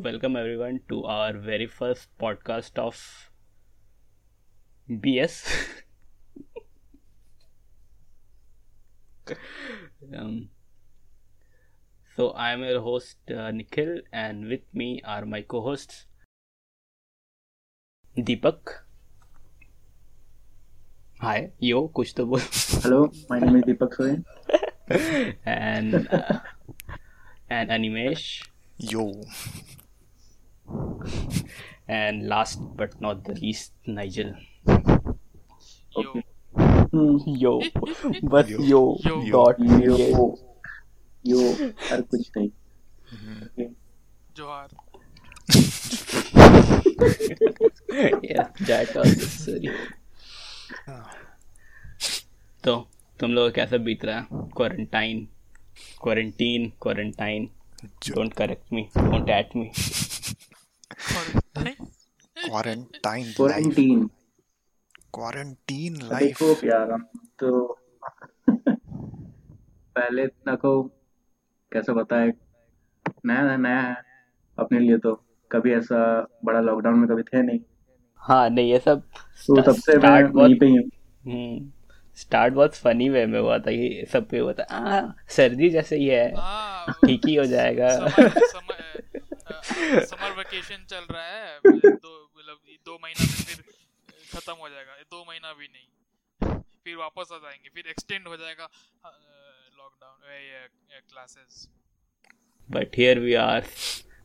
welcome everyone to our very first podcast of BS. um, so, I am your host uh, Nikhil, and with me are my co hosts Deepak. Hi, yo, kuch to bol. Hello, my name is Deepak Soin. and uh, and Animesh. Yo. And last but not the least, Nigel. Okay. Hmm. Yo, बस Yo. yo, Yo. यो yo. यो और कुछ नहीं. जोहार yeah, that was necessary. तो तुम लोग कैसा बीत रहा है quarantine quarantine quarantine don't correct me don't at me quarantine life quarantine quarantine देखो लाइफ यार हम तो पहले इतना को कैसे बताए? नया नया है अपने लिए तो कभी ऐसा बड़ा लॉकडाउन में कभी थे नहीं। हाँ नहीं ये सब तो तब से मैं वहीं पे ही हूँ। स्टार्ट बहुत फनी वे में हुआ था कि सब पे हुआ था। आ, सर्दी जैसे ही है हाँ ठीक ही हो जाएगा। समर समर समर वेकेशन चल रहा है दो मतलब दो महीना में फिर खत्म हो जाएगा दो महीना भी नहीं। फिर वापस आ जाएँगे फिर एक्सटेंड हो जाएगा लॉकडाउन ये classes but here we are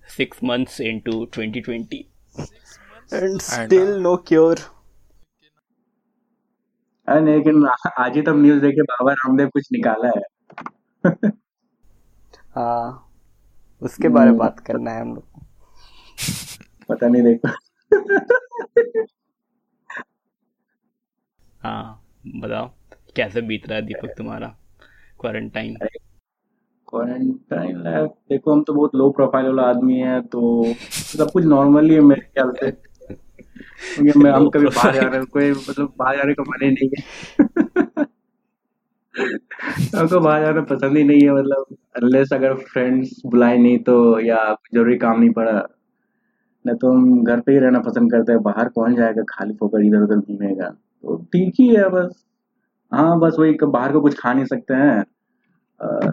six months into 2020 six months and And, still uh, no cure. अरे लेकिन आज ही तब न्यूज़ देखे बाबा रामदेव कुछ निकाला है। हाँ। उसके बारे में हम्म। बात करना है हम लोग पता नहीं देखो। हाँ बताओ कैसे बीत रहा है दीपक तुम्हारा क्वारंटाइन क्वारंटाइन लाइफ देखो हम तो बहुत लो प्रोफ़ाइल वाला आदमी है तो सब कुछ नॉर्मली है मेरे ख्याल से। क्योंकि मैं हम कभी बाहर जा रहे हैं कोई मतलब बाहर जाने का मन ही नहीं है। हमको बाहर जाना पसंद ही नहीं है मतलब अनलेस अगर फ्रेंड्स बुलाए नहीं तो या ज़रूरी काम नहीं पड़ा नहीं तो हम घर पे ही रहना पसंद करते हैं बाहर कौन जाएगा खाली फोकर इधर उधर घूमेगा तो ठीक ही है बस। हाँ बस वही बाहर को कुछ खा नहीं सकते हैं अ,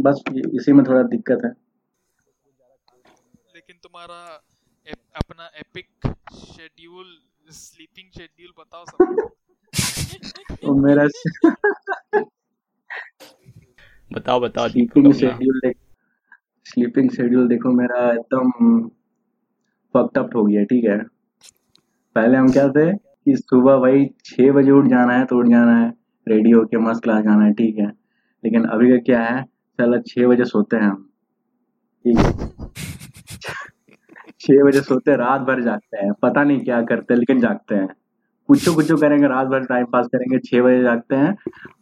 बस इसी में थोड़ा दिक्कत है। लेकिन तुम्हारा एप- अपना एपिक शेड्यूल स्लीपिंग शेड्यूल बताओ सब। तो मेरा बताओ बताओ स्लीपिंग शेड्यूल देख स्लीपिंग शेड्यूल देखो मेरा एकदम फक्ड अप हो गया ठीक है। पहले हम क्या थे कि सुबह वही छः बजे उठ जाना है तो उठ जाना है रेडी होके मस्त क्लास जाना है ठीक है। लेकिन अभी का क्या है चलो छः बजे सोते हैं हम। ठीक है। छः बजे सोते हैं रात भर जागते हैं पता नहीं क्या करते हैं लेकिन जागते हैं। कुछ कुछ करेंगे रात भर टाइम पास करेंगे छः बजे जागते हैं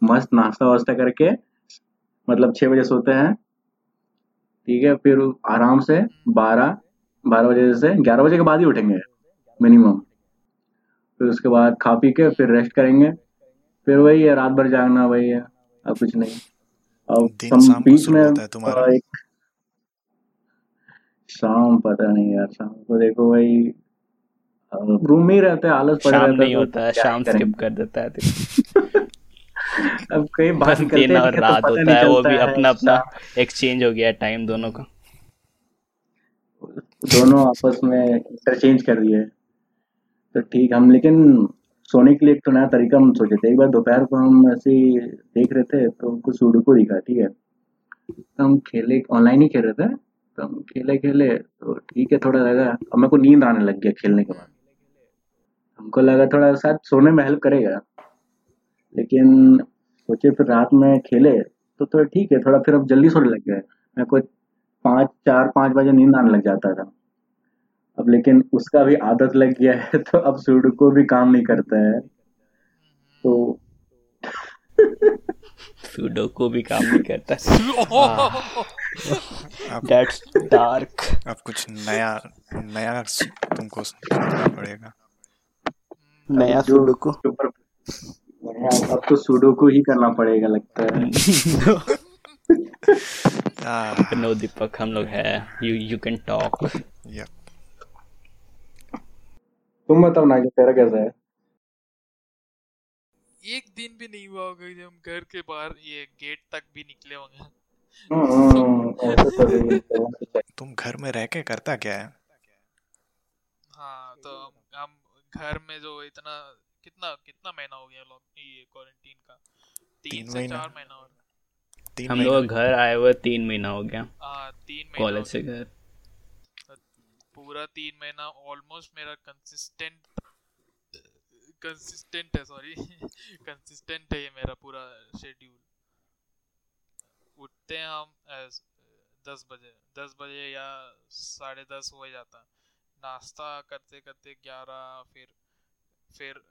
मस्त नाश्ता वास्ता करके मतलब छः बजे सोते हैं। ठीक है फिर आराम से बारह बारह बजे से ग्यारह बजे के बाद ही उठेंगे मिनिमम फिर उसके बाद खा पी के फिर रेस्ट करेंगे। फिर वही है रात भर जागना वही है अब कुछ नहीं। अब शाम बीच में एक शाम पता नहीं यार शाम को देखो वही रूम में ही रहते हैं आलस पड़े शाम रहता नहीं तो होता है शाम स्किप कर देता है। अब कहीं बस निकलते दिन और है तो होता है वो भी अपना अपना एक्सचेंज हो गया टाइम दोनों का। दोनों आपस में इंटरचेंज कर दिए तो ठीक हम लेकिन सोने के लिए एक तो नया तरीका हम सोचे थे। एक बार दोपहर को हम ऐसे देख रहे थे तो हमको सुडोकू दिखा ठीक है? तो हम खेले ऑनलाइन ही खेल रहे थे। तो हम खेले खेले तो ठीक है थोड़ा लगा। अब मेरे को नींद आने लग गया खेलने के बाद। हमको लगा थोड़ा शायद सोने में हेल्प करेगा। लेकिन सोचे फिर रात में खेले तो थोड़ा ठीक है थोड़ा फिर अब जल्दी सोने लग गए। मेरे को पाँच चार पाँच बजे नींद आने लग जाता था। अब लेकिन उसका भी आदत लग गया है तो अब सुडोकू भी काम नहीं करता है। तो सुडोकू भी काम नहीं करता। अब दैट्स डार्क अब कुछ नया नया तुमको पड़ेगा। नया सुडोकू। ऊपर अब तो सुडोकू ही करना पड़ेगा लगता है। आ, नो दीपक हम लोग है। यू यू कैन टॉक या तुम बताओ ना तेरा कैसा है? एक दिन भी नहीं हुआ होगा जब हम घर के बाहर ये गेट तक भी निकले होंगे। हम्म, तो। तुम घर में रह के करता क्या है? हाँ तो हम घर में जो इतना कितना कितना महीना हो गया लोग ये क्वारंटीन का? तीन तीन से चार महीना और तीन हम लोग घर आए हुए तीन महीना हो गया। हाँ तीन महीना कॉलेज से घर। पूरा तीन महीना ऑलमोस्ट मेरा कंसिस्टेंट कंसिस्टेंट है सॉरी कंसिस्टेंट है ये मेरा पूरा शेड्यूल उठते हैं हम दस बजे दस बजे या साढ़े दस हो जाता। है नाश्ता करते करते ग्यारह फिर फिर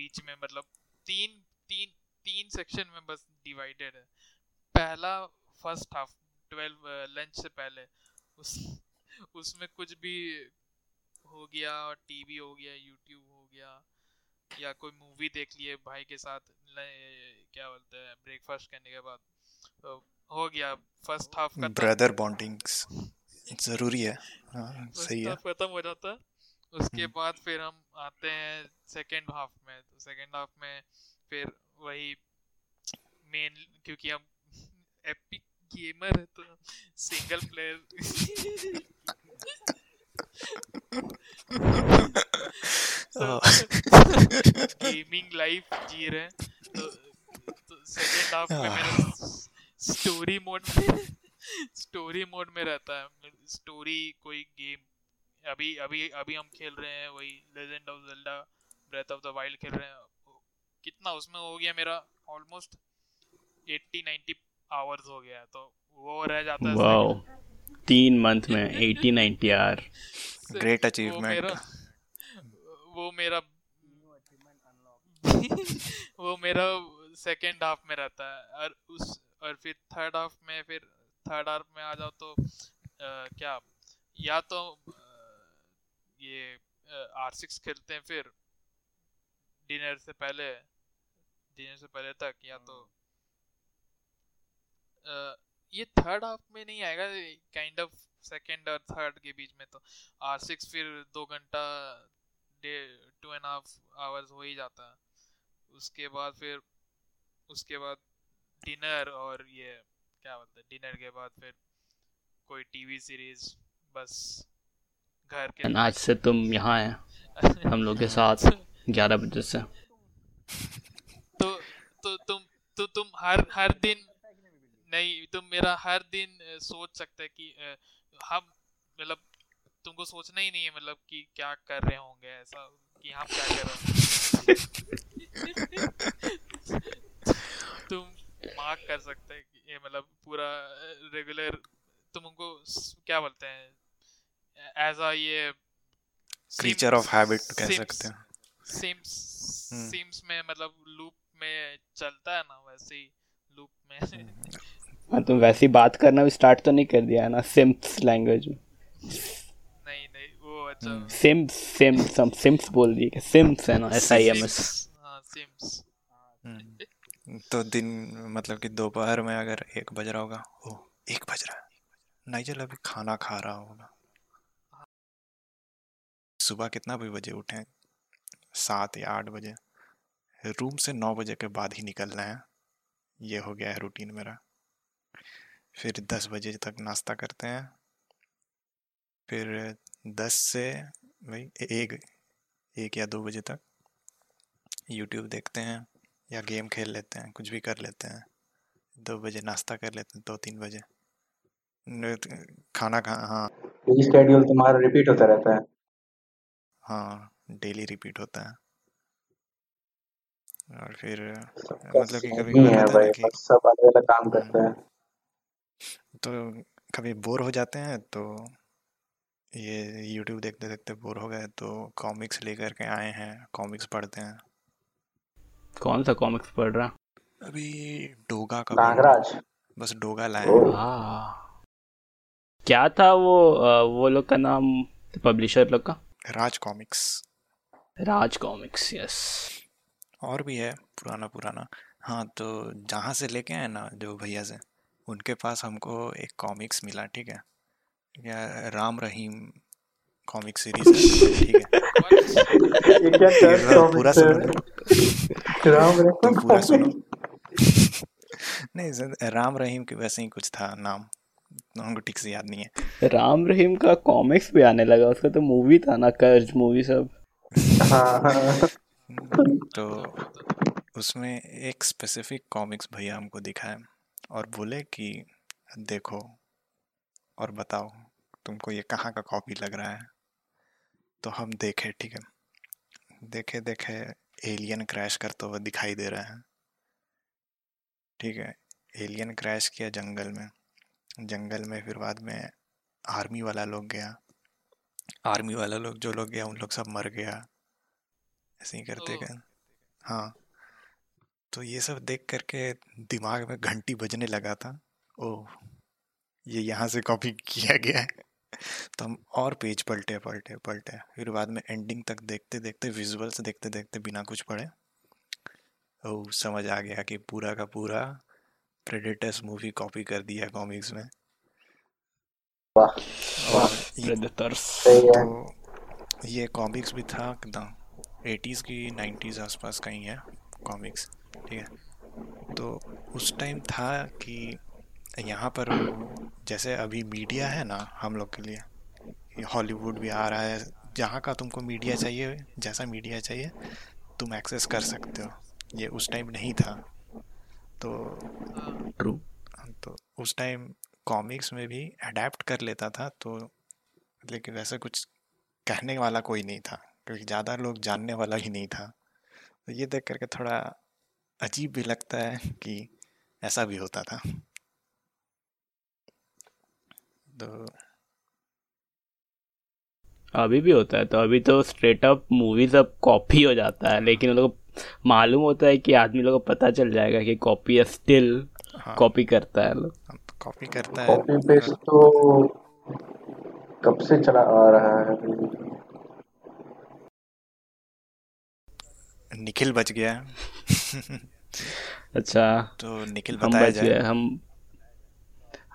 बीच में मतलब तीन तीन तीन सेक्शन में बस डिवाइडेड है। पहला फ़र्स्ट हाफ़ ट्वेल्व लंच से पहले। उस उसमें कुछ भी हो गया टीवी हो गया यूट्यूब हो गया या कोई मूवी देख लिए भाई के साथ क्या बोलते हैं ब्रेकफास्ट करने के बाद तो हो गया। फ़र्स्ट हाफ़ का ब्रदर बॉन्डिंग्स ज़रूरी है। हाँ सही है। खत्म हो जाता। है उसके हम्म। बाद फिर हम आते हैं सेकेंड हाफ़ में। तो सेकेंड हाफ़ में फिर वही मेन क्योंकि हम एपिक गेमर है तो सिंगल प्लेयर गेमिंग लाइफ जी रहे हैं। तो, तो सेकेंड हाफ़ में मेरा स्टोरी मोड में स्टोरी मोड में रहता है। स्टोरी कोई गेम अभी अभी अभी हम खेल रहे हैं वही legend of Zelda breath of the wild खेल रहे हैं। कितना उसमें हो गया मेरा? ऑलमोस्ट 80 90 आवर्स हो गया तो वो रह जाता है वाओ तीन मंथ में 80 90 आर से- Great वो मेरा वो मेरा वो मेरा सेकेंड हाफ़ में रहता है और उस और फिर थर्ड हाफ़ में फिर थर्ड हाफ़ में आ जाओ तो अ, क्या? या तो ये आर सिक्स खेलते हैं फिर। डिनर से पहले डिनर से पहले तक या तो अ, ये थर्ड हाफ़ में नहीं आएगा काइंड ऑफ़ सेकेंड और थर्ड के बीच में तो। आर सिक्स फिर दो घंटा टू एंड हाफ़ आवर्स हो ही जाता है। उसके बाद फिर उसके बाद डिनर और ये क्या बोलते हैं डिनर के बाद फिर कोई टीवी सीरीज़ बस। घर के आज से तुम यहाँ हैं। हम लोग के साथ 11 बजे से। तो तो तुम तो तुम हर हर दिन नहीं तुम मेरा हर दिन सोच सकते कि हम मतलब तुमको सोचना ही नहीं है मतलब कि क्या कर रहे होंगे ऐसा कि हम क्या कर रहे हैं तुम मार्क कर सकते हैं कि ये मतलब पूरा रेगुलर तुम उनको क्या बोलते हैं? एज अ ये क्रीचर ऑफ़ हैबिट कह सकते हैं। सिम्स हम्म। सिम्स में मतलब लूप में चलता है ना वैसे ही लूप में। हाँ तुम वैसी बात करना भी स्टार्ट तो नहीं कर दिया है ना सिम्स लैंग्वेज में नहीं नहीं वो अच्छा। सिम्स सिम्स हम सिम्स बोल दिए कि सिम्स है ना एस आई एम एस हाँ सिम्स। तो दिन मतलब कि दोपहर में अगर एक बज रहा होगा ओ एक बज रहा है। नाइजल अभी खाना खा रहा होगा। सुबह कितना भी बजे उठें, सात या आठ बजे, रूम से नौ बजे के बाद ही निकलना है। ये हो गया है रूटीन मेरा। फिर दस बजे तक नाश्ता करते हैं। फिर दस से भाई एक एक या दो बजे तक यूट्यूब देखते हैं या गेम खेल लेते हैं, कुछ भी कर लेते हैं। दो बजे नाश्ता कर लेते हैं, दो तीन बजे। खाना खा हाँ। तुम्हारा रिपीट होता रहता है। हाँ डेली रिपीट होता है। और फिर मतलब कि कभी है है कि बस सब अलग अलग काम करते हैं। तो कभी बोर हो जाते हैं तो ये यूट्यूब देखते देखते बोर हो गए तो कॉमिक्स लेकर के आए हैं कॉमिक्स पढ़ते हैं। कौन सा कॉमिक्स पढ़ रहा? अभी डोगा का हूँ नागराज। बस डोगा लाए हाँ। क्या था वो वो लोग का नाम पब्लिशर लोग का? Raj comics. Raj comics yes और भी है पुराना पुराना। हाँ तो जहाँ से लेके आए ना जो भैया से उनके पास हमको एक कॉमिक्स मिला ठीक है? या राम रहीम कॉमिक सीरीज़ है ठीक है? पूरा सुनो। राम रहीम पूरा सुनो। नहीं राम रहीम के वैसे ही कुछ था नाम। हमको ठीक से याद नहीं है। राम रहीम का कॉमिक्स भी आने लगा उसका तो मूवी था ना कर्ज मूवी सब। हाँ। तो उसमें एक स्पेसिफिक कॉमिक्स भैया हमको दिखाए और बोले कि देखो और बताओ तुमको ये कहाँ का कॉपी लग रहा है? तो हम देखे ठीक है। देखे देखे एलियन क्रैश करते हुए दिखाई दे रहा है। ठीक है एलियन क्रैश किया जंगल में। जंगल में फिर बाद में आर्मी वाला लोग गया। आर्मी वाला लोग जो लोग गया उन लोग सब मर गया। ऐसे ही करते गए। हाँ। तो ये सब देख करके दिमाग में घंटी बजने लगा था। ओह ये यहाँ से कॉपी किया गया है। तो हम और पेज पलटे पलटे पलटे। फिर बाद में एंडिंग तक देखते देखते विजुअल्स देखते देखते बिना कुछ पढ़े। ओ समझ आ गया कि पूरा का पूरा प्रेडेटर्स मूवी कॉपी कर दिया कॉमिक्स में। वाह और ये प्रेडेटर्स तो ये कॉमिक्स भी था कितना एटीज़ की नाइन्टीज़ आसपास का ही है कॉमिक्स ठीक है। तो उस टाइम था कि यहाँ पर जैसे अभी मीडिया है ना हम लोग के लिए हॉलीवुड भी आ रहा है जहाँ का तुमको मीडिया चाहिए जैसा मीडिया चाहिए तुम एक्सेस कर सकते हो। ये उस टाइम नहीं था। तो ट्रू तो उस टाइम कॉमिक्स में भी अडेप्ट कर लेता था तो लेकिन वैसे कुछ कहने वाला कोई नहीं था क्योंकि ज़्यादा लोग जानने वाला ही नहीं था। तो ये देख करके थोड़ा अजीब भी लगता है कि ऐसा भी होता था। तो अभी भी होता है तो अभी तो स्ट्रेट अप मूवी सब कॉपी हो जाता है लेकिन उन लोगों मालूम होता है कि आदमी लोगों को पता चल जाएगा कि कॉपी स्टिल हाँ। कॉपी करता है लोग। कॉपी करता है। कॉपी पेस्ट तो कब से चला आ रहा है? निखिल बच गया अच्छा तो निखिल हम बच गए हम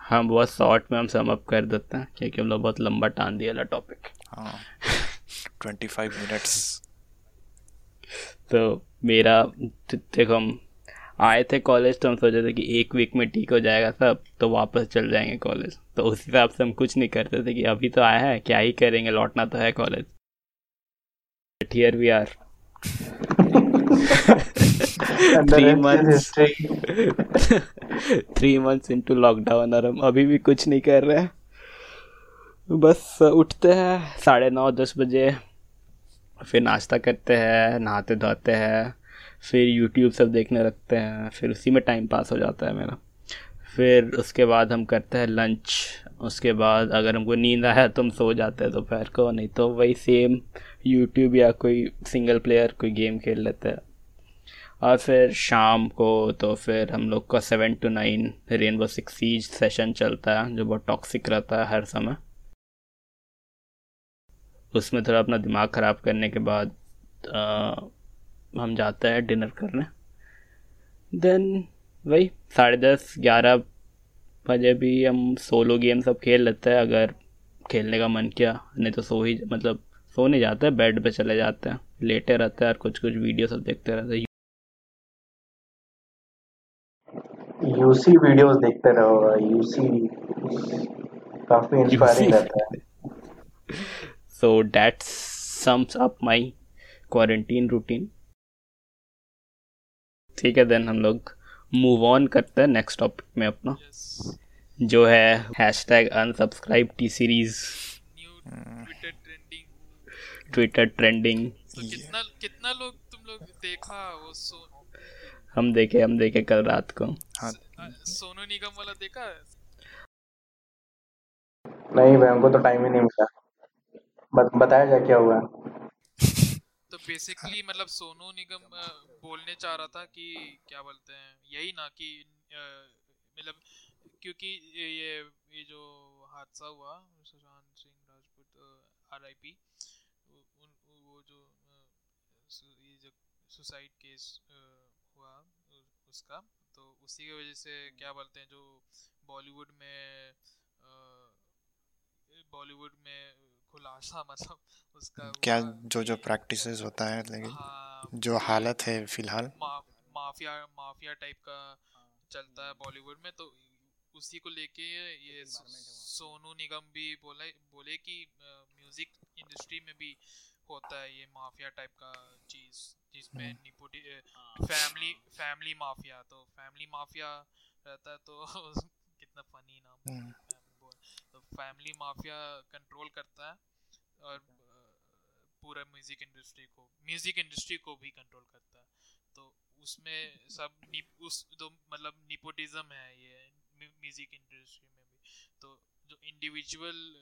हम बहुत शॉर्ट में हम सम अप कर देते हैं क्योंकि हम लोग बहुत लंबा टान दिया टॉपिक हाँ ट्वेंटी फाइव मिनट्स तो मेरा देखो हम आए थे कॉलेज तो हम सोचे थे कि एक वीक में ठीक हो जाएगा सब तो वापस चल जाएँगे कॉलेज तो उस हिसाब से हम कुछ नहीं करते थे कि अभी तो आया है क्या ही करेंगे लौटना तो है college here we are three months three months into lockdown और हम अभी भी कुछ नहीं कर रहे। हैं बस उठते हैं साढ़े नौ दस बजे। फिर नाश्ता करते हैं, नहाते धोते हैं, फिर यूट्यूब सब देखने लगते हैं, फिर उसी में टाइम पास हो जाता है मेरा। फिर उसके बाद हम करते हैं लंच उसके बाद अगर हमको नींद आया तो हम सो जाते हैं दोपहर को, नहीं तो वही सेम यूट्यूब या कोई सिंगल प्लेयर कोई गेम खेल लेते हैं। और फिर शाम को तो फिर हम लोग का seven to nine rainbow six siege session चलता है, जो बहुत टॉक्सिक रहता है हर समय। उसमें थोड़ा अपना दिमाग ख़राब करने के बाद आ, हम जाते हैं डिनर करने। देन वही साढ़े दस ग्यारह बजे भी हम सोलो गेम सब खेल लेते हैं अगर खेलने का मन किया। नहीं तो सो ही मतलब सो नहीं जाते बेड पे चले जाते हैं। लेटे रहते हैं और कुछ कुछ वीडियो सब देखते रहते हैं। यूसी वीडियोस देखते रहो यूसी काफ़ी इंस्पायरिंग रहता है। so that sums up my quarantine routine. ठीक है देन हम लोग मूव ऑन करते हैं नेक्स्ट टॉपिक में अपना। जो है hashtag unsubscribe T series Twitter trending कितना कितना लोग तुम लोग देखा? वो सो हम देखे हम देखे कल रात को। हाँ। सोनू निगम वाला देखा? नहीं भाई हमको तो टाइम ही नहीं मिला। बत, बताया जाए क्या हुआ? तो बेसिकली मतलब सोनू निगम बोलने चाह रहा था कि क्या बोलते हैं यही ना कि मतलब क्योंकि ये ये जो हादसा हुआ सुशांत सिंह राजपूत आरआईपी वो जो ये जो सुसाइड केस हुआ उसका तो उसी की वजह से क्या बोलते हैं जो बॉलीवुड में बॉलीवुड में खुलासा मतलब उसका क्या जो जो प्रैक्टिसेस होता है लेकिन हाँ जो हालत है फ़िलहाल? मा, माफिया माफिया टाइप का चलता है बॉलीवुड में तो उसी को लेके ये सोनू निगम भी बोले बोले कि म्यूज़िक इंडस्ट्री में भी होता है ये माफिया टाइप का चीज़ जिसमें। निपोटी फैमिली फैमिली माफिया तो फैमिली माफिया रहता है तो कितना फनी नाम फैमिली माफिया कंट्रोल करता है और पूरा म्यूज़िक इंडस्ट्री को म्यूज़िक इंडस्ट्री को भी कंट्रोल करता है। तो उसमें सब नि- उस तो मतलब निपोटिज्म है ये म्यूज़िक इंडस्ट्री में भी। तो जो इंडिविजुअल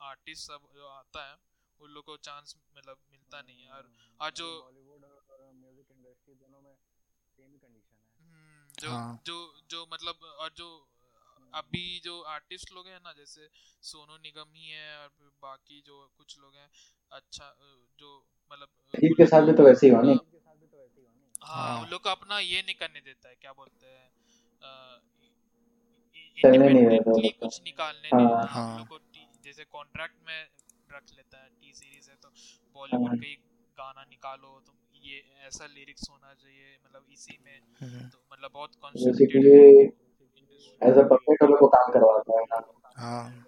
आर्टिस्ट सब जो आता है उन लोग को चांस मतलब मिलता नहीं है। और आज जो बॉलीवुड और जो हम्म, जो हाँ। जो जो मतलब और जो अभी जो आर्टिस्ट लोग हैं ना जैसे सोनू निगम ही है और फिर बाकी जो कुछ लोग हैं अच्छा जो मतलब ठीक के साथ भी तो वैसे ही हुआ नहीं अपना- हाँ हाँ। उन लोग को अपना ये नहीं करने देता है क्या बोलते हैं चलने नहीं देता इंडिपेंडेंटली कुछ निकालने हाँ। नहीं हाँ, हाँ। को जैसे कॉन्ट्रैक्ट में रख लेता है टी सीरीज़ है तो बॉलीवुड हाँ। का ही गाना निकालो तुम ये ऐसा लिरिक्स होना चाहिए मतलब इसी में तो मतलब बहुत कॉन्सेंट्रेटेड एज अ को काम करवाता है हाँ।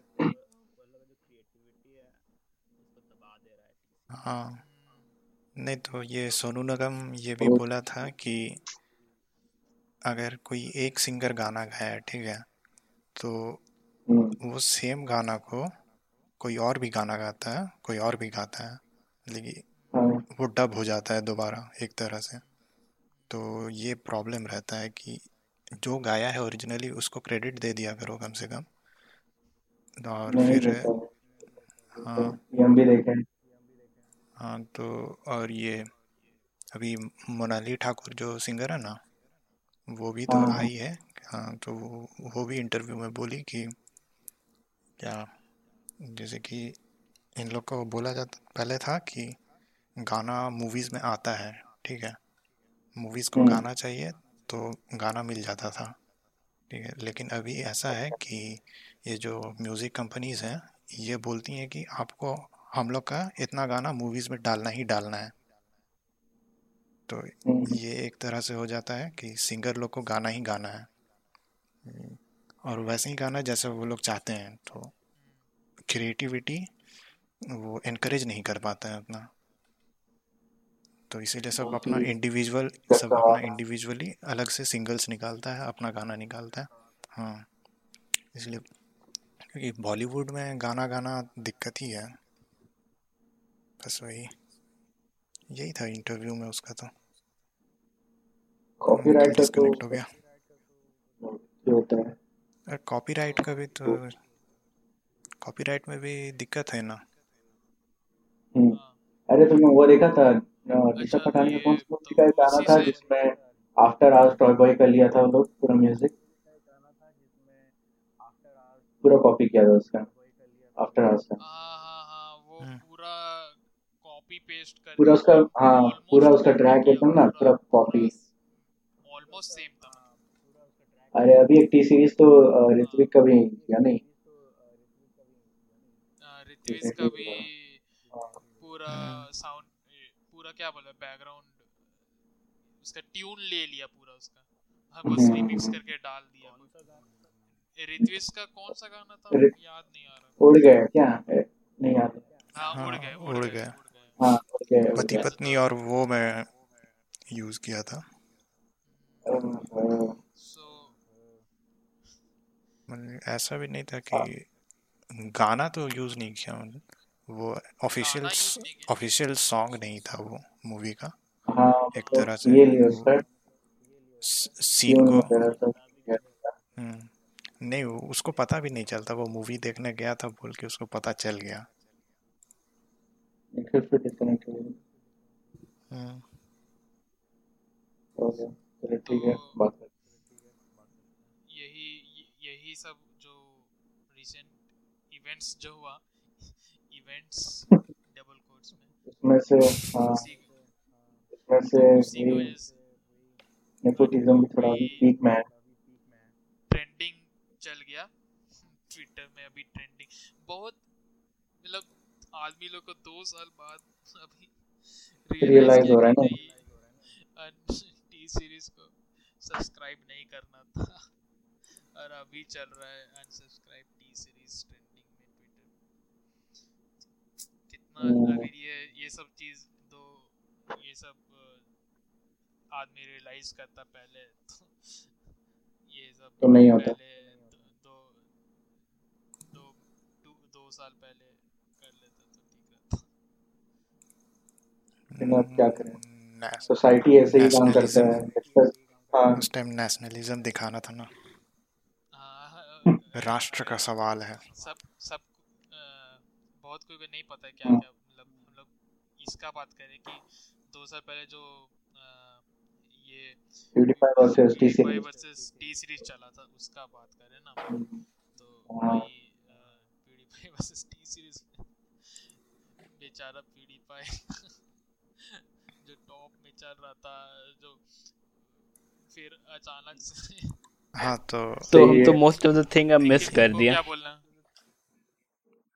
हाँ। नहीं तो ये सोनू निगम ये भी बोला था कि अगर कोई एक सिंगर गाना गाया ठीक है तो हम्म, वो सेम गाना को कोई और भी गाना गाता है कोई और भी गाता है लेकिन हाँ। वो डब हो जाता है दोबारा एक तरह से। तो ये प्रॉब्लम रहता है कि जो गाया है ओरिजिनली उसको क्रेडिट दे दिया करो कम से कम। और फिर हाँ। हम भी देखे हाँ। तो और ये अभी मोनाली ठाकुर जो सिंगर है ना वो भी तो हाँ। आई है। हाँ तो वो वो भी इंटरव्यू में बोली कि क्या जैसे कि इन लोग को बोला जाता पहले था कि गाना मूवीज़ में आता है ठीक है? मूवीज़ को हम्म। गाना चाहिए तो गाना मिल जाता था। ठीक है लेकिन अभी ऐसा है कि ये जो म्यूज़िक कंपनीज़ हैं ये बोलती हैं कि आपको हम लोग का इतना गाना मूवीज़ में डालना ही डालना है। तो हम्म, ये एक तरह से हो जाता है कि सिंगर लोग को गाना ही गाना है। और वैसे ही गाना जैसे वो लोग चाहते हैं तो क्रिएटिविटी वो इनक्रेज नहीं कर पाता है अपना तो इसीलिए सब अपना इंडिविजुअल सब अपना इंडिविजुअली अलग से सिंगल्स निकालता है अपना गाना निकालता है। हाँ। इसलिए क्योंकि बॉलीवुड में गाना गाना दिक्कत ही है। बस वही। यही था इंटरव्यू में उसका तो। कॉपीराइट तो डिस्कनेक्ट हो गया। है। कॉपीराइट का भी तो कॉपीराइट में भी दिक्कत है ना? हम्म, अरे तुमने वो देखा था ऋषभ पठानी का कौन सा तो मूवी का एक गाना था जिसमें आफ्टर आवर्स टॉय बॉय का लिया था वो लोग पूरा म्यूज़िक पूरा कॉपी किया था उसका। आफ्टर आवर्स का। हाँ हाँ हाँ वो। पूरा कॉपी पेस्ट करके पूरा उसका हाँ पूरा उसका ट्रैक एकदम ना पूरा कॉपी ऑलमोस्ट सेम था। अरे अभी एक टी सीरीज़ तो ऋत्विक का भी किया नहीं। ऋत्विज का भी पूरा साउंड पूरा क्या बोला बैकग्राउंड उसका ट्यून ले लिया पूरा उसका। हाँ बस हम्म। रिमिक्स करके डाल दिया ऋत्विज का कौन सा गाना था? याद नहीं आ रहा। उड़ गए क्या? नहीं याद हाँ। उड़ हाँ, गए उड़ गए। हाँ उड़ गए पति पत्नी और वो मैं यूज़ किया था। सो मतलब ऐसा भी नहीं था कि गाना तो यूज़ नहीं किया मैंने। वो ऑफिशियल। ऑफिशियल सॉन्ग नहीं था वो मूवी का। हाँ एक तो तरह से ये लिया सीन को। हम्म, नहीं वो उसको पता भी नहीं चलता। वो मूवी देखने गया था बोल के उसको पता चल गया। हो हम्म, तो- यही यही सब जो रिसेंट इवेंट्स जो हुआ इवेंट्स डबल कोट्स में। हैं। उसमें से हाँ उसी से। ये नेपोटिज्म भी थोड़ा पीक में है। ट्रेंडिंग चल गया। ट्विटर में अभी ट्रेंडिंग बहुत मतलब आदमी लोग को दो साल बाद अभी Realize हो रहा है ना। टी सीरीज़ को सब्सक्राइब नहीं करना था। और अभी चल रहा है अनसब्सक्राइब टी सीरीज़ ट्रेंडिंग में ट्विटर कितना हम्म। अगर ये ये सब चीज़ दो ये सब आदमी रियलाइज़ करता पहले तो ये सब तो नहीं होता। पहले दो दो दो, दो साल पहले कर लेता तो ठीक रहता। लेकिन अब क्या करें? सोसाइटी ऐसे ही काम करता है हाँ। उस टाइम नेशनलिज्म दिखाना था ना। हाँ, राष्ट्र का सवाल है। सब सब बहुत कोई को नहीं पता है क्या हाँ। क्या मतलब हम लोग इसका बात करें कि दो साल पहले जो ये PewDiePie versus T PewDiePie series versus T series चला था उसका बात करें ना तो हाँ। वही वर्सेस टी सीरीज़ बेचारा PewDiePie जो टॉप में चल रहा था जो फिर अचानक से हाँ तो तो है। तो मोस्ट ऑफ़ द थिंग अब मिस कर दिया क्या बोलना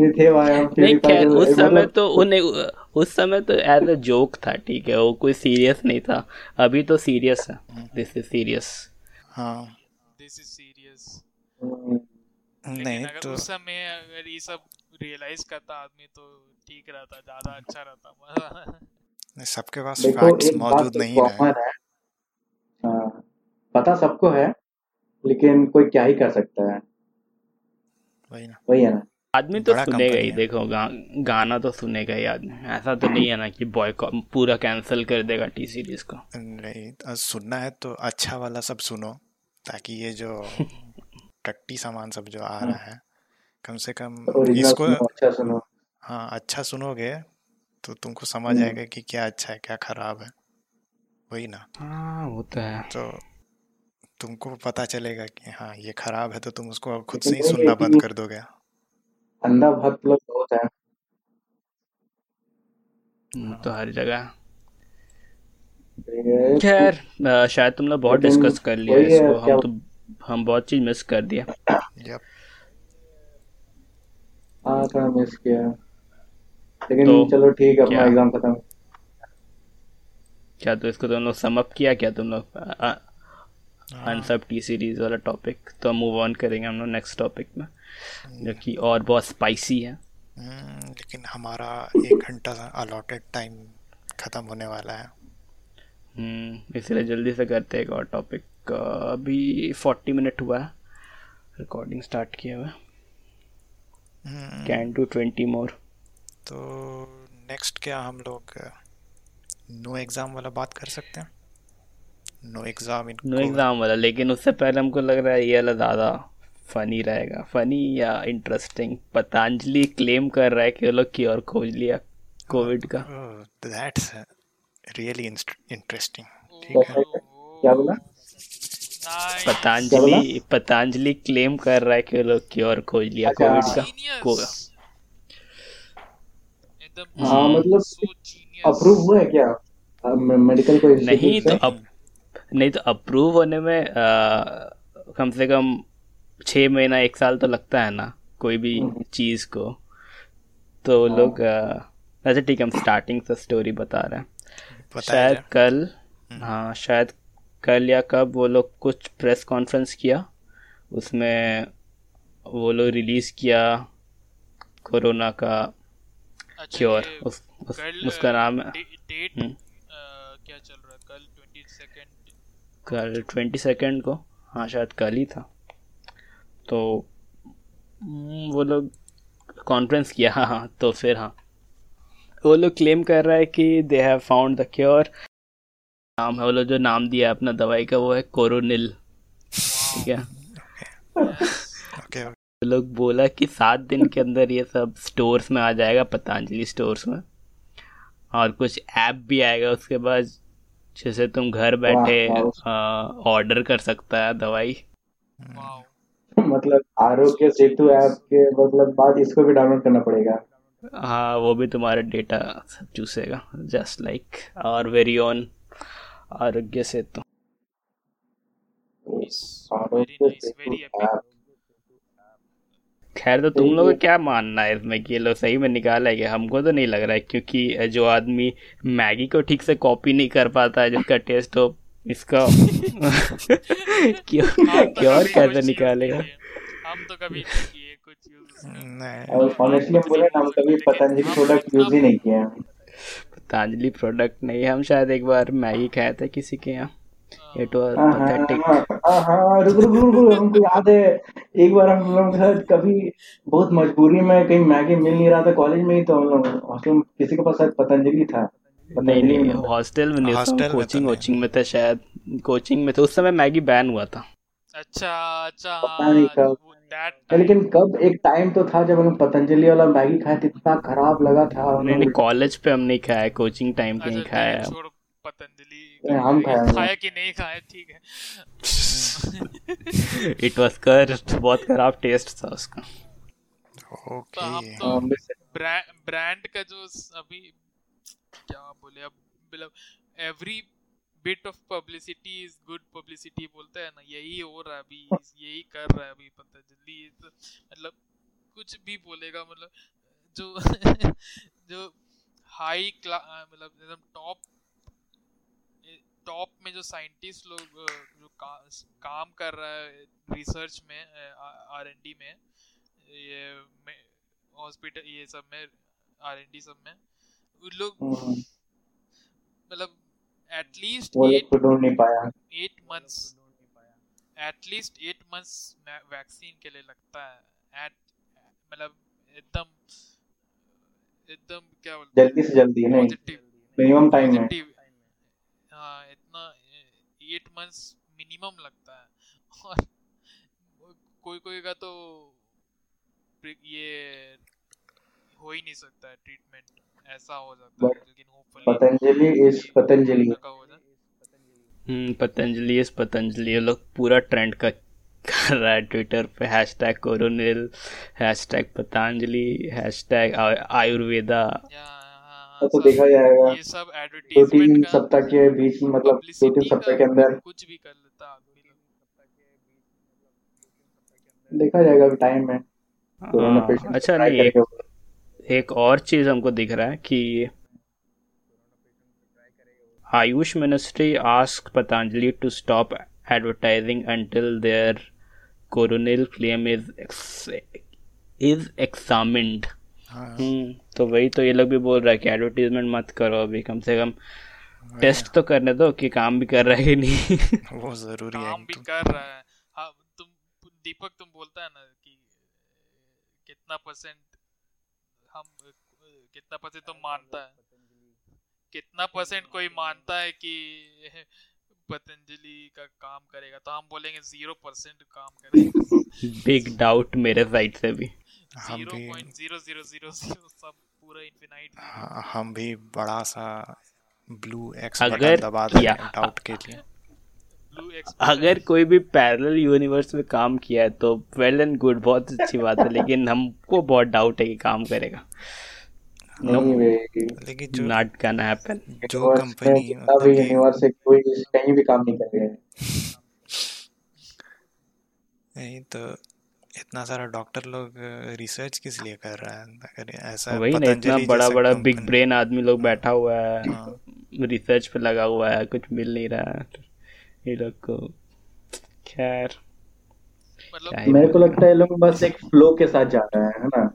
नहीं खैर उस समय मतलब- तो उन्हें उस समय तो एज अ जोक था ठीक है वो कोई सीरियस नहीं था। अभी तो सीरियस है। दिस इज़ सीरियस हाँ। दिस इज़ सीरियस नहीं अगर तो उस समय अगर ये सब रियलाइज़ करता आदमी तो ठीक रहता ज़्यादा अच्छा रहता मज़ा सबके पास फैक्ट्स मौजूद तो नहीं है। है। हाँ, पता सबको है लेकिन कोई क्या ही कर सकता है। वही ना। वही है ना। आदमी तो सुनेगा ही देखो गा, गाना तो सुनेगा ही आदमी। ऐसा तो नहीं है ना कि बॉय पूरा कैंसिल कर देगा टी सीरीज़ को। नहीं सुनना है तो अच्छा वाला सब सुनो ताकि ये जो टट्टी सामान सब जो आ रहा है कम से कम इसको सुनो अच्छा सुनो। हाँ अच्छा सुनोगे तो तुमको समझ हम्म। आएगा कि क्या अच्छा है क्या खराब है। वही ना। हाँ वो तो है। तो तुमको पता चलेगा कि हाँ ये खराब है तो तुम उसको खुद से ही सुनना बंद कर दोगे। अंधा भक्त लोग बहुत है। वो तो हर जगह। खैर शायद तुम लोग बहुत डिस्कस कर लिया है, इसको। हम तो हम बहुत चीज़ मिस कर दिया। हाँ थोड़ा मिस किया। लेकिन तो चलो ठीक है अपना एग्ज़ाम खत्म। क्या तो इसको तुम लोग समअप किया क्या तुम लोग? हाँ, अनसब टी सीरीज़ वाला टॉपिक तो मूव ऑन करेंगे हम लोग नेक्स्ट टॉपिक में। जो कि और बहुत स्पाइसी है। हम्म, लेकिन हमारा एक घंटा अलॉटेड टाइम खत्म होने वाला है। हम्म, इसलिए जल्दी से करते हैं एक और टॉपिक अभी फोर्टी मिनट हुआ है। रिकॉर्डिंग स्टार्ट किया हुआ कैन डू ट्वेंटी मोर तो नेक्स्ट क्या हम लोग नो एग्ज़ाम वाला बात कर सकते हैं? नो एग्ज़ाम नो एग्ज़ाम वाला लेकिन उससे पहले हमको लग रहा है ये वाला ज़्यादा फनी रहेगा। फनी या इंटरेस्टिंग पतंजलि क्लेम कर रहा है कि वो लोग क्योर खोज लिया कोविड का। दैट्स रियली इंटरेस्टिंग ठीक क्या है। क्या बोला? पतंजलि पतंजलि क्लेम कर रहा है कि वो लोग क्योर खोज लिया अच्छा। कोविड का। को एकदम हाँ मतलब अप्रूव हुआ है क्या? मेडिकल को नहीं तो अब नहीं तो अप्रूव होने में आ, कम से कम छः महीना एक साल तो लगता है ना कोई भी हम्म। चीज़ को। तो वो लोग अच्छा ठीक है हम स्टार्टिंग से स्टोरी बता रहे हैं। शायद कल हाँ शायद कल या कब वो लोग कुछ प्रेस कॉन्फ्रेंस किया। उसमें वो लोग रिलीज़ किया कोरोना का अच्छा, क्योर ये उस, उस, कल उसका नाम है। हम्म। क्या चल रहा है? कल ट्वेंटी सेकेंड कल ट्वेंटी सेकेंड को? हाँ शायद कल ही था। तो हम्म, वो लोग कॉन्फ्रेंस किया हाँ हाँ तो फिर हाँ। वो लोग क्लेम कर रहा है कि they have found the cure नाम है वो लोग जो नाम दिया है अपना दवाई का वो है कोरोनिल। ठीक है? ओके वो लोग बोला कि सात दिन के अंदर ये सब स्टोर्स में आ जाएगा पतंजलि स्टोर्स में। और कुछ ऐप भी आएगा उसके बाद जैसे तुम घर बैठे ऑर्डर कर सकता है दवाई। वाओ मतलब आरोग्य सेतु ऐप के मतलब बाद इसको भी डाउनलोड करना पड़ेगा। हाँ वो भी तुम्हारा डेटा सब चूसेगा जस्ट लाइक और वेरी ऑन आरोग्य सेतु। खैर तो तुम सही लोगों क्या मानना है इसमें कि ये लोग सही में निकाला है कि हमको तो नहीं लग रहा है क्योंकि जो आदमी मैगी को ठीक से कॉपी नहीं कर पाता है जिसका टेस्ट हो इसका क्यों तो क्यों और कैसे निकालेगा। हम तो कभी नहीं किए कुछ यूज़ ऑनेस्टली हम बोले हम कभी पतंजलि प्रोडक्ट यूज़ ही नहीं हैं। पतंजलि प्रोडक्ट नहीं हम शायद एक बार मैगी खाए थे किसी के यहाँ। इट वाज हाँ पैथेटिक रुक रुक रुक रुक हमको याद है एक बार हम लोग के साथ कभी बहुत मजबूरी में कहीं मैगी मिल नहीं रहा था कॉलेज में ही तो हम लोग हॉस्टल में किसी के पास शायद पतंजलि था। नहीं नहीं हॉस्टल में नहीं हॉस्टल तो कोचिंग कोचिंग में था शायद। कोचिंग में था उस समय मैगी बैन हुआ था। अच्छा अच्छा पता नहीं हाँ कब। लेकिन कब? एक टाइम तो था जब हम पतंजलि वाला मैगी खाए थे इतना खराब लगा था। नहीं नहीं कॉलेज पे हम नहीं खाया कोचिंग टाइम पे अच्छा नहीं खाया पतंजलि हम खाए खाया। कि नहीं खाया? ठीक है। इट वाज कर बहुत खराब टेस्ट था उसका। तो ओके तो ब्रांड ब्रांड का जो अभी क्या बोले अब मतलब every bit of publicity is good publicity बोलते हैं ना यही हो रहा है अभी यही कर रहा है अभी पतंजलि तो मतलब कुछ भी बोलेगा मतलब जो जो हाई क्लास मतलब एकदम टॉप टॉप में जो साइंटिस्ट लोग जो का, काम कर रहा है रिसर्च में आर एन डी में ये हॉस्पिटल ये सब में आर एन डी सब में लोग हम्म, मतलब at least eight eight months at least eight months vaccine के लिए लगता है। एट मतलब एकदम एकदम क्या बोलते जल्दी से जल्दी नहीं। मिनिमम टाइम पॉजिटिव हाँ। इतना एट मंथ्स मिनिमम लगता है। और कोई कोई का तो ये हो ही नहीं सकता है ट्रीटमेंट ऐसा हो जाता है लेकिन होपफुली पतंजलि is पतंजलि। हम्म पतंजलि इस पतंजलि। ये लोग पूरा ट्रेंड का कर रहा है ट्विटर पे। Hashtag Coronil hashtag Patanjali hashtag Ayurveda वो तो देखा जाएगा। ये सब दो एडवर्टीजमेंट तीन का सप्ताह के बीच में मतलब दो तीन सप्ताह के अंदर। कुछ भी कर लेता आदमी देखा जाएगा अभी टाइम में। कोरोना हाँ, पेशेंट अच्छा नहीं एक एक और चीज़ हमको दिख रहा है कि Ayush ministry ask Patanjali to stop advertising until their Coronil claim is is examined हाँ। हम्म तो वही तो ये लोग भी बोल रहा है कि एडवर्टीजमेंट मत करो अभी कम से कम टेस्ट तो करने दो कि काम भी कर रहा है कि नहीं। वो ज़रूरी है काम भी तो। कर रहा है। हाँ तुम दीपक तुम बोलता है ना कि कितना परसेंट हम कितना परसेंट तुम मानता है। कितना परसेंट कोई मानता है कि पतंजलि का काम करेगा तो हम बोलेंगे ज़ीरो परसेंट काम करेगा। बिग डाउट मेरे साइड से भी। हम ज़ीरो भी point zero zero zero zero सब पूरा इन्फिनाइट हाँ, हम भी बड़ा सा ब्लू एक्स अगर बटन दबा देंगे डाउट के लिए। अगर कोई भी पैरेलल यूनिवर्स में काम किया है तो वेल एंड गुड बहुत अच्छी बात है लेकिन हमको बहुत डाउट है कि काम करेगा। नहीं लेकिन जो नॉट गन हैपन जो कंपनी जितना मतलब यूनिवर्स है कोई कहीं भी काम नहीं कर रहे नहीं तो इतना सारा डॉक्टर लोग रिसर्च किस लिए कर रहा है? अगर ऐसा वही ना इतना बड़ा बड़ा बिग ब्रेन आदमी लोग बैठा हुआ है हाँ। रिसर्च पे लगा हुआ है कुछ मिल नहीं रहा है। ये लोग को। खैर। मतलब मेरे को लगता है लोग बस एक फ्लो के साथ जा रहे हैं है ना?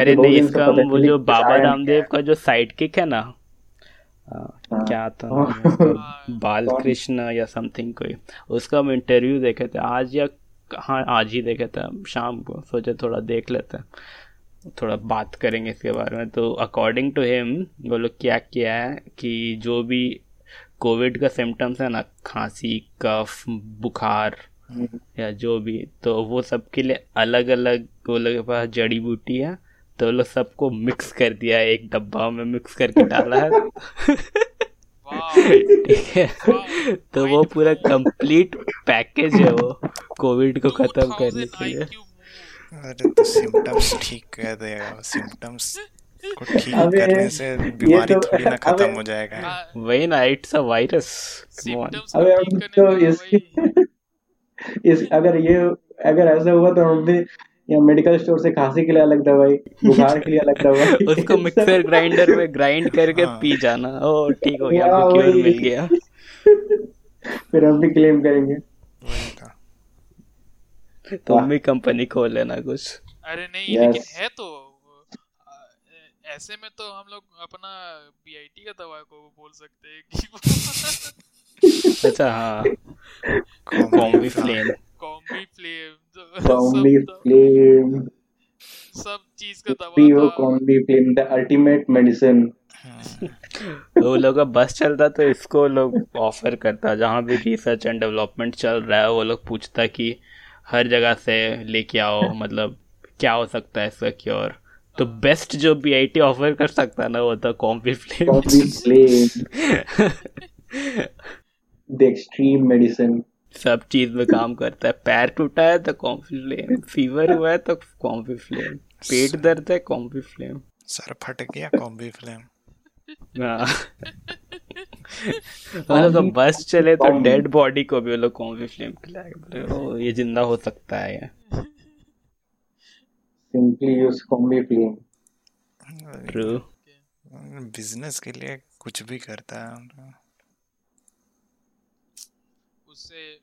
अरे नहीं इसका वो जो बाबा रामदेव का जो साइड किक है ना आ, हाँ। क्या था? हाँ। हाँ, बाल कृष्ण या समथिंग कोई। उसका हम इंटरव्यू देखे थे आज या हाँ आज ही देखे थे शाम को। सोचे थोड़ा देख लेते हैं। थोड़ा बात करेंगे इसके बारे में। तो अकॉर्डिंग टू हिम वो लोग क्या किया है कि जो भी कोविड का सिम्टम्स है ना खांसी कफ बुखार या जो भी तो वो सबके लिए अलग अलग वो लोग के पास जड़ी बूटी है तो लोग सबको मिक्स कर दिया है एक डब्बा में मिक्स करके डाला है। ठीक है? तो वो पूरा कंप्लीट पैकेज है वो कोविड को खत्म करने के लिए। अरे तो सिम्टम्स ठीक कर देगा सिम्टम्स को ठीक करने से बीमारी तो- थोड़ी ना खत्म हो जाएगा। हाँ, वही ना इट्स अ वायरस अबे हम तो इस इस अगर ये अगर ऐसा हुआ तो हम भी या मेडिकल स्टोर से खांसी के लिए अलग दवाई बुखार के लिए अलग दवाई। उसको मिक्सर ग्राइंडर में ग्राइंड करके हाँ। पी जाना। ओ ठीक हो गया आपको क्योर मिल गया। फिर हम भी क्लेम करेंगे। तो। तुम भी कंपनी खोल लेना कुछ। अरे नहीं लेकिन है तो। ऐसे में तो हम लोग अपना बीआईटी का दवा को बोल सकते हैं कि अच्छा हाँ। Combiflam. Combiflam Combiflam सब चीज़ का दवा पीओ Combiflam the ultimate medicine वो लोग का बस चलता तो इसको लोग ऑफ़र करता। जहाँ भी रिसर्च एंड डेवलपमेंट चल रहा है वो लोग पूछता कि हर जगह से लेके आओ मतलब क्या हो सकता है इसका क्योर तो बेस्ट जो बी आई टी ऑफ़र कर सकता ना वो तो Combiflam Combiflam the extreme medicine सब चीज़ में काम करता है। पैर टूटा है तो कॉम्बी फ्लेम फीवर हुआ है तो कॉम्बी फ्लेम पेट दर्द है कॉम्बी फ्लेम सर फट गया कॉम्बी फ्लेम हाँ। मतलब तो बस चले तो डेड बॉडी को भी वो लोग कॉम्बी फ्लेम खिलाएँगे ये ज़िंदा हो सकता है simply use Combiflam true business के लिए कुछ भी करता है उससे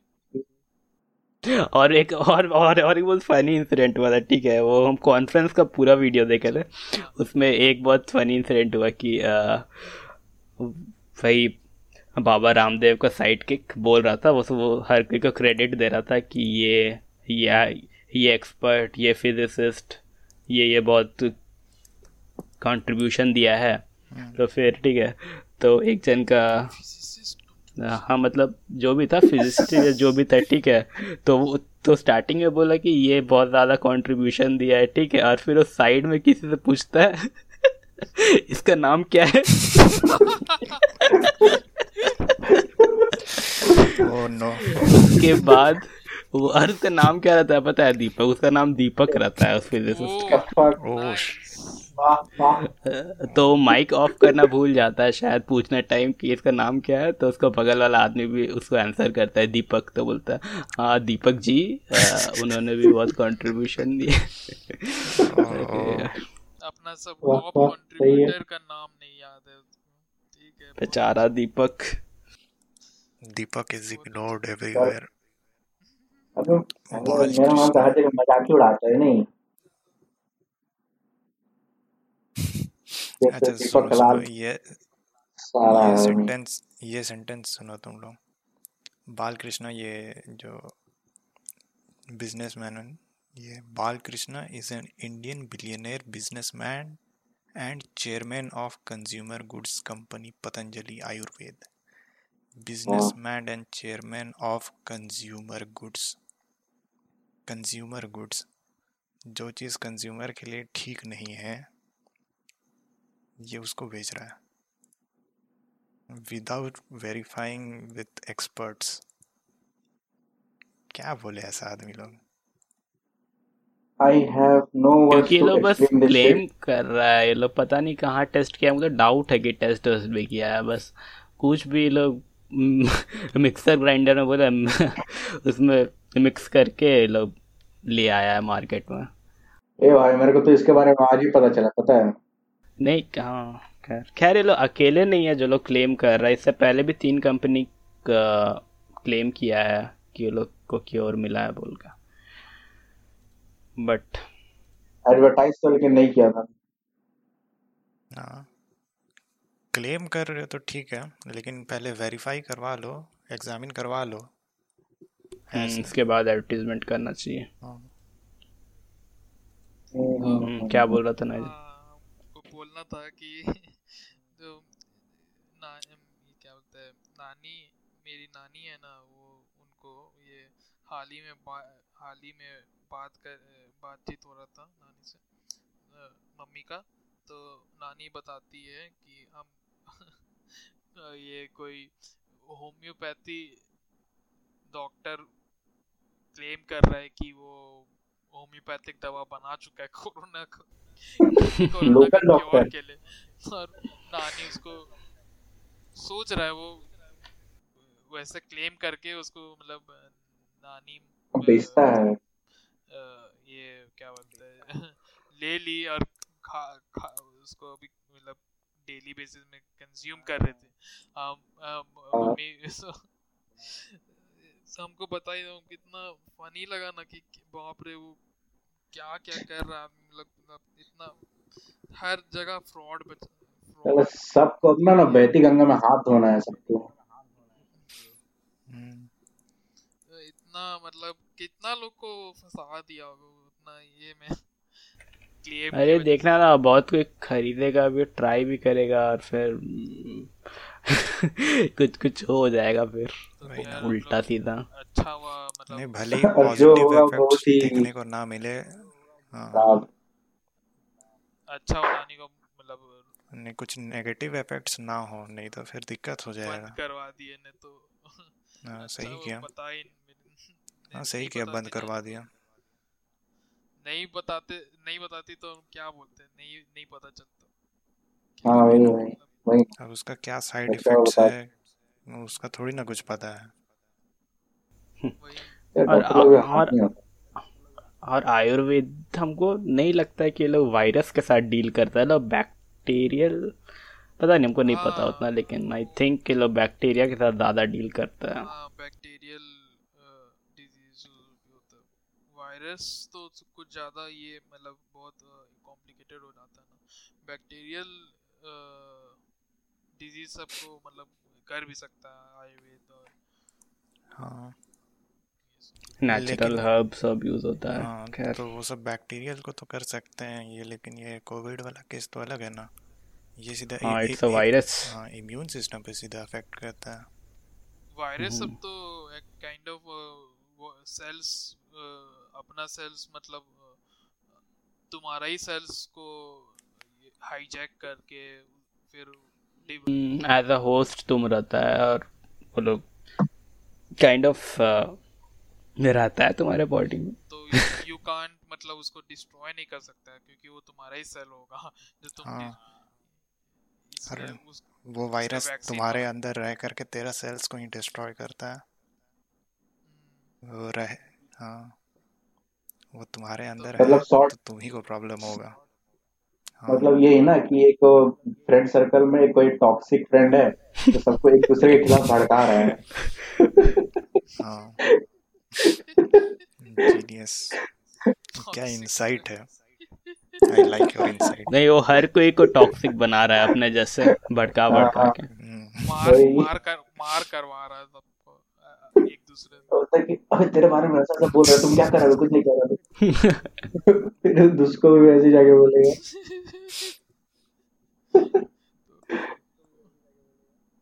और एक और और और एक बहुत फनी इंसिडेंट हुआ था ठीक है? वो हम कॉन्फ्रेंस का पूरा वीडियो देखे थे। उसमें एक बहुत फनी इंसिडेंट हुआ कि भाई बाबा रामदेव का साइड किक बोल रहा था वो वो हर कोई को क्रेडिट दे रहा था कि ये ये ये एक्सपर्ट ये फिजिसिस्ट ये ये बहुत कंट्रीब्यूशन दिया है। तो फिर ठीक है तो एक जन का हाँ मतलब जो भी था फिजिसिस्ट या जो भी था ठीक है। तो वो तो स्टार्टिंग में बोला कि ये बहुत ज़्यादा कंट्रीब्यूशन दिया है ठीक है और फिर वो साइड में किसी से पूछता है इसका नाम क्या है? ओ नो उसके बाद वो और उसका नाम क्या रहता है पता है दीपक? उसका नाम दीपक रहता है उस फिजिसिस्ट वाह तो माइक ऑफ़ करना भूल जाता है शायद पूछने टाइम कि इसका नाम क्या है तो उसका बगल वाला आदमी भी उसको आंसर करता है दीपक तो बोलता है हाँ दीपक जी उन्होंने भी बहुत कंट्रीब्यूशन दिए अपना सब। कंट्रीब्यूटर का नाम नहीं याद है। ठीक है बेचारा Deepak. Deepak is ignored everywhere अब मेरा नाम तो हर जगह मज़ाक ही उड़ाता है नहीं। अच्छा सुनो सुनो ये ये सेंटेंस ये सेंटेंस सुनो तुम लोग। बाल कृष्णा ये जो बिजनेसमैन है ये Bal Krishna is an Indian billionaire businessman and chairman of consumer goods company Patanjali Ayurved businessman and chairman of consumer goods consumer goods जो चीज़ कंज्यूमर के लिए ठीक नहीं है ये उसको बेच रहा है। विदाउट वेरीफाइंग विथ एक्सपर्ट्स क्या बोले ऐसा आदमी लोग? आई हैव नो क्योंकि ये लोग बस क्लेम कर रहा है ये लोग पता नहीं कहाँ टेस्ट किया मुझे डाउट है कि टेस्ट वेस्ट भी किया है बस कुछ भी लोग मिक्सर ग्राइंडर में बोले उसमें मिक्स करके लोग ले आया है मार्केट में। ए भाई मेरे को तो इसके बारे में आज ही पता चला पता है? नहीं कहाँ? खैर खैर ये लोग अकेले नहीं है जो लोग क्लेम कर रहा है। इससे पहले भी तीन कंपनी का क्लेम किया है कि ये लोग को क्योर मिला है बोल का बट एडवर्टाइज तो लेकिन नहीं किया था। हाँ क्लेम कर रहे हो तो ठीक है लेकिन पहले वेरीफाई करवा लो एग्जामिन करवा लो। इसके बाद एडवर्टीजमेंट करना चाहिए हाँ। हम्म, क्या बोल रहा था ना हाँ, बोलना था कि जो ना क्या बोलते हैं नानी मेरी नानी है ना वो उनको ये हाल ही में हाल ही में बात कर बातचीत हो रहा था नानी से मम्मी का तो नानी बताती है कि हम ये कोई होम्योपैथी डॉक्टर क्लेम कर रहा है कि वो होम्योपैथिक दवा बना चुका है कोरोना को। कोरोना Local का लिए। और नानी उसको सोच रहा है वो वैसे क्लेम करके उसको मतलब नानी बेचता है। ये क्या बोलते हैं? ले ली और खा खा उसको अभी मतलब डेली बेसिस में कंज्यूम कर रहे थे। हम हम- हाँ। मम्मी हमको बता ही दो कितना फनी लगा ना कि बाप रे वो क्या क्या कर रहा है मतलब मतलब इतना हर जगह फ्रॉड बच सबको अपना ना बहती गंगा में हाथ धोना है सबको। हम्म, इतना मतलब कितना लोग को फंसा दिया होगा उतना ये में अरे देखना ना बहुत कोई खरीदेगा भी ट्राई भी करेगा और फिर कुछ कुछ हो जाएगा फिर। उल्टा सीधा। अच्छा हुआ नहीं मतलब भले ही पॉजिटिव इफेक्ट्स देखने को ना मिले हाँ। अच्छा हुआ नानी को मतलब नहीं कुछ नेगेटिव इफेक्ट्स ना हो नहीं तो फिर दिक्कत हो बंद जाएगा। करवा दिए ने तो। हाँ अच्छा सही किया। हाँ सही किया बंद करवा दिया। नहीं बताते नहीं बताती तो हम क्या बोलते नहीं नहीं पता चलता। हाँ वही अब उसका क्या साइड इफेक्ट्स है उसका थोड़ी ना कुछ पता है। और और और आयुर्वेद हमको नहीं लगता है कि लोग वायरस के साथ डील करता है। लोग बैक्टीरियल पता नहीं हमको नहीं पता हाँ। उतना लेकिन आई थिंक कि लोग बैक्टीरिया के साथ ज़्यादा डील करता है। हाँ बैक्टीरियल डिज़ीज़ होता है। वायरस तो कुछ ज़्यादा ये मतलब बहुत कॉम्प्लिकेटेड हो जाता है ना। बैक्टीरियल डिज़ीज़ सबको मतलब कर भी सकता है आयुर्वेद और हाँ। नेचुरल हर्ब सब यूज़ होता है हाँ खैर। तो वो सब बैक्टीरियल को तो कर सकते हैं ये लेकिन ये कोविड वाला केस तो अलग है ना। ये सीधा हाँ इट्स अ वायरस हाँ इम्यून सिस्टम पे सीधा अफेक्ट करता है। वायरस सब हम्म। तो एक काइंड ऑफ़ सेल्स अपना सेल्स मतलब तुम्हारा ही सेल्स को हाईजैक करके फिर एज अ होस्ट तुम रहता है और वो लोग काइंड ऑफ़ रहता है तुम्हारे बॉडी में। तो यू कांट मतलब उसको डिस्ट्रॉय नहीं कर सकता है क्योंकि वो तुम्हारा ही सेल होगा जो तुम हाँ। अरे, वो वायरस तुम्हारे अंदर रह करके तेरा सेल्स को ही डिस्ट्रॉय करता है। हम्म, वो रह हाँ। वो तुम्हारे अंदर मतलब है तो तुम ही को प्रॉब्लम होगा। हाँ। मतलब ये है ना कि एक फ्रेंड सर्कल में कोई टॉक्सिक फ्रेंड है जो सबको एक दूसरे के खिलाफ भड़का रहा है। हाँ। जीनियस क्या toxic इंसाइट है? आई लाइक योर इंसाइट नहीं वो हर कोई को टॉक्सिक बना रहा है अपने जैसे भड़का भड़का के। मार मार कर मार करवा रहा है एक दूसरे होता कि "अबे, तेरे बारे में ऐसा ऐसा बोल रहा है तुम क्या कर रहे हो? कुछ नहीं कर रहे हो। फिर उसको भी वैसे ही जाके बोलेगा।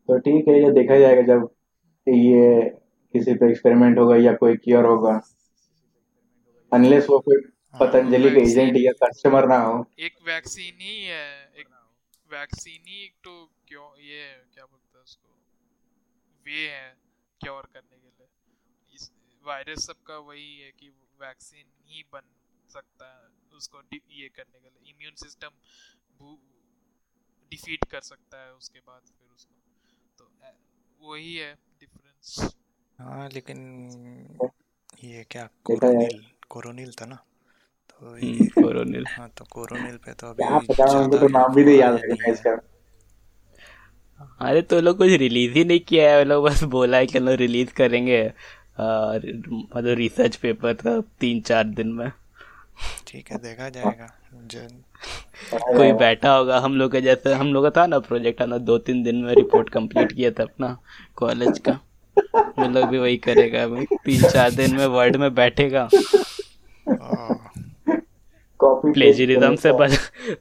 तो ठीक है ये देखा जाएगा जब ये किसी पे एक्सपेरिमेंट होगा या कोई क्योर होगा। अनलेस वो कोई पतंजलि का एजेंट या कस्टमर ना हो। एक वैक्सीन ही है एक वैक्सीन ही एक तो क्यों ये क्या बोलते हैं उसको? वे है क्योर करने वायरस सबका वही है कि वैक्सीन ही बन सकता है उसको ये करने के लिए। इम्यून सिस्टम डिफीट कर सकता है उसके बाद फिर उसको। तो वही है डिफरेंस हाँ लेकिन ये क्या कोरोनिल कोरोनिल था ना? तो ये हम्म, कोरोनिल। हाँ तो कोरोनिल पे तो अभी तो नाम भी नहीं याद है। इसका अरे तो लोग कुछ रिलीज़ ही नहीं किया है। वो लोग बस बोला है कि लोग रिलीज़ करेंगे। मतलब रिसर्च पेपर था तीन चार दिन में। ठीक है देखा जाएगा। जन कोई बैठा होगा हम लोग के जैसे हम लोग का था ना प्रोजेक्ट आना दो तीन दिन में रिपोर्ट कंप्लीट किया था अपना कॉलेज का। वो लोग भी वही करेगा भाई तीन चार दिन में वर्ड में बैठेगा। प्लेजरिज्म से बच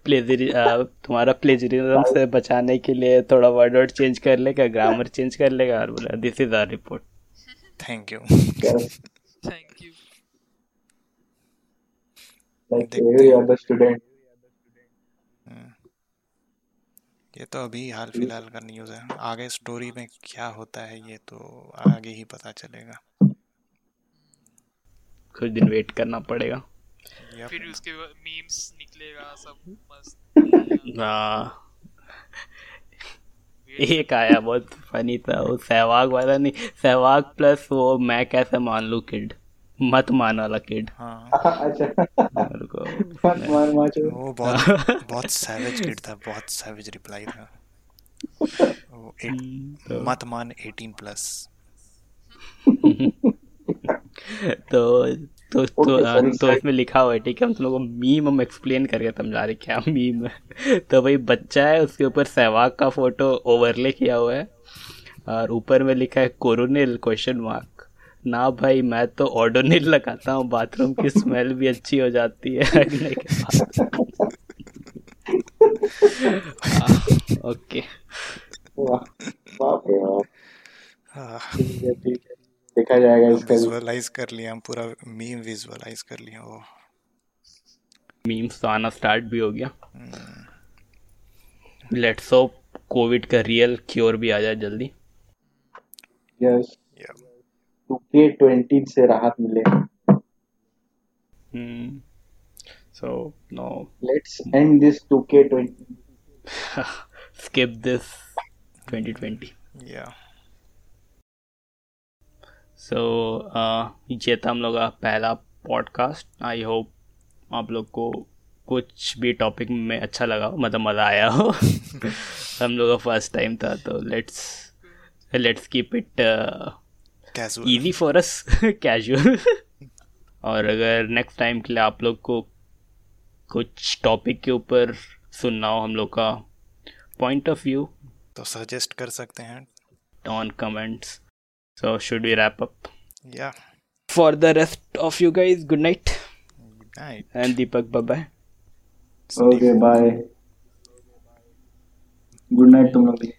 प्लेजरि तुम्हारा प्लेजरिज्म से बचाने के लिए थोड़ा वर्ड वर्ड चेंज कर लेगा ग्रामर चेंज कर लेगा और बोला this is our report thank you thank you ये तो अभी हाल फ़िलहाल का न्यूज़ है। आगे स्टोरी में क्या होता है ये तो आगे ही पता चलेगा। कुछ दिन वेट करना पड़ेगा। फिर उसके मीम्स निकलेगा सब मस्त। हाँ। एक आया बहुत फनी था वो सहवाग वाला नहीं सहवाग प्लस वो मैं कैसे मान लूँ किड मत मान वाला किड हाँ। अच्छा। को मत मान माचो वो बहुत बहुत सैवेज किड था बहुत सैवेज रिप्लाई था। वो एट, मत मान 18 प्लस तो तो तो, Okay, हाँ, sorry, तो sorry. इसमें लिखा हुआ है ठीक है? हम तुम लोगों को मीम हम एक्सप्लेन करके समझा रहे क्या मीम है? तो भाई बच्चा है उसके ऊपर सहवाग का फ़ोटो ओवरले किया हुआ है और ऊपर में लिखा है कोरोनिल क्वेश्चन मार्क ना भाई मैं तो ऑडोनिल लगाता हूँ बाथरूम की स्मेल भी अच्छी हो जाती है लगने के बाद ओके वाह बाप रे बाप हाँ, ठीक है ठीक है देखा जाएगा इसका भी। विजुअलाइज कर लिया हम पूरा मीम विजुअलाइज कर लिया वो मीम्स तो आना स्टार्ट भी हो गया। लेट्स होप कोविड का रियल क्योर भी आ जाए जल्दी। Yes yep. Two K twenty से राहत मिले। So no let's end this two K twenty skip this 2020 yeah. So ये था हम लोग का पहला पॉडकास्ट आई होप आप लोग को कुछ भी टॉपिक में अच्छा लगा हो मतलब मज़ा आया हो। हम लोग का फ़र्स्ट टाइम था तो let's let's keep it easy for us casual और अगर नेक्स्ट टाइम के लिए आप लोग को कुछ टॉपिक के ऊपर सुनना हो हम लोग का पॉइंट ऑफ़ व्यू तो सजेस्ट कर सकते हैं। on comments. So should we wrap up? या For the rest of you guys, good night. Good night And Deepak, bye bye. Okay bye good night तुम लोग भी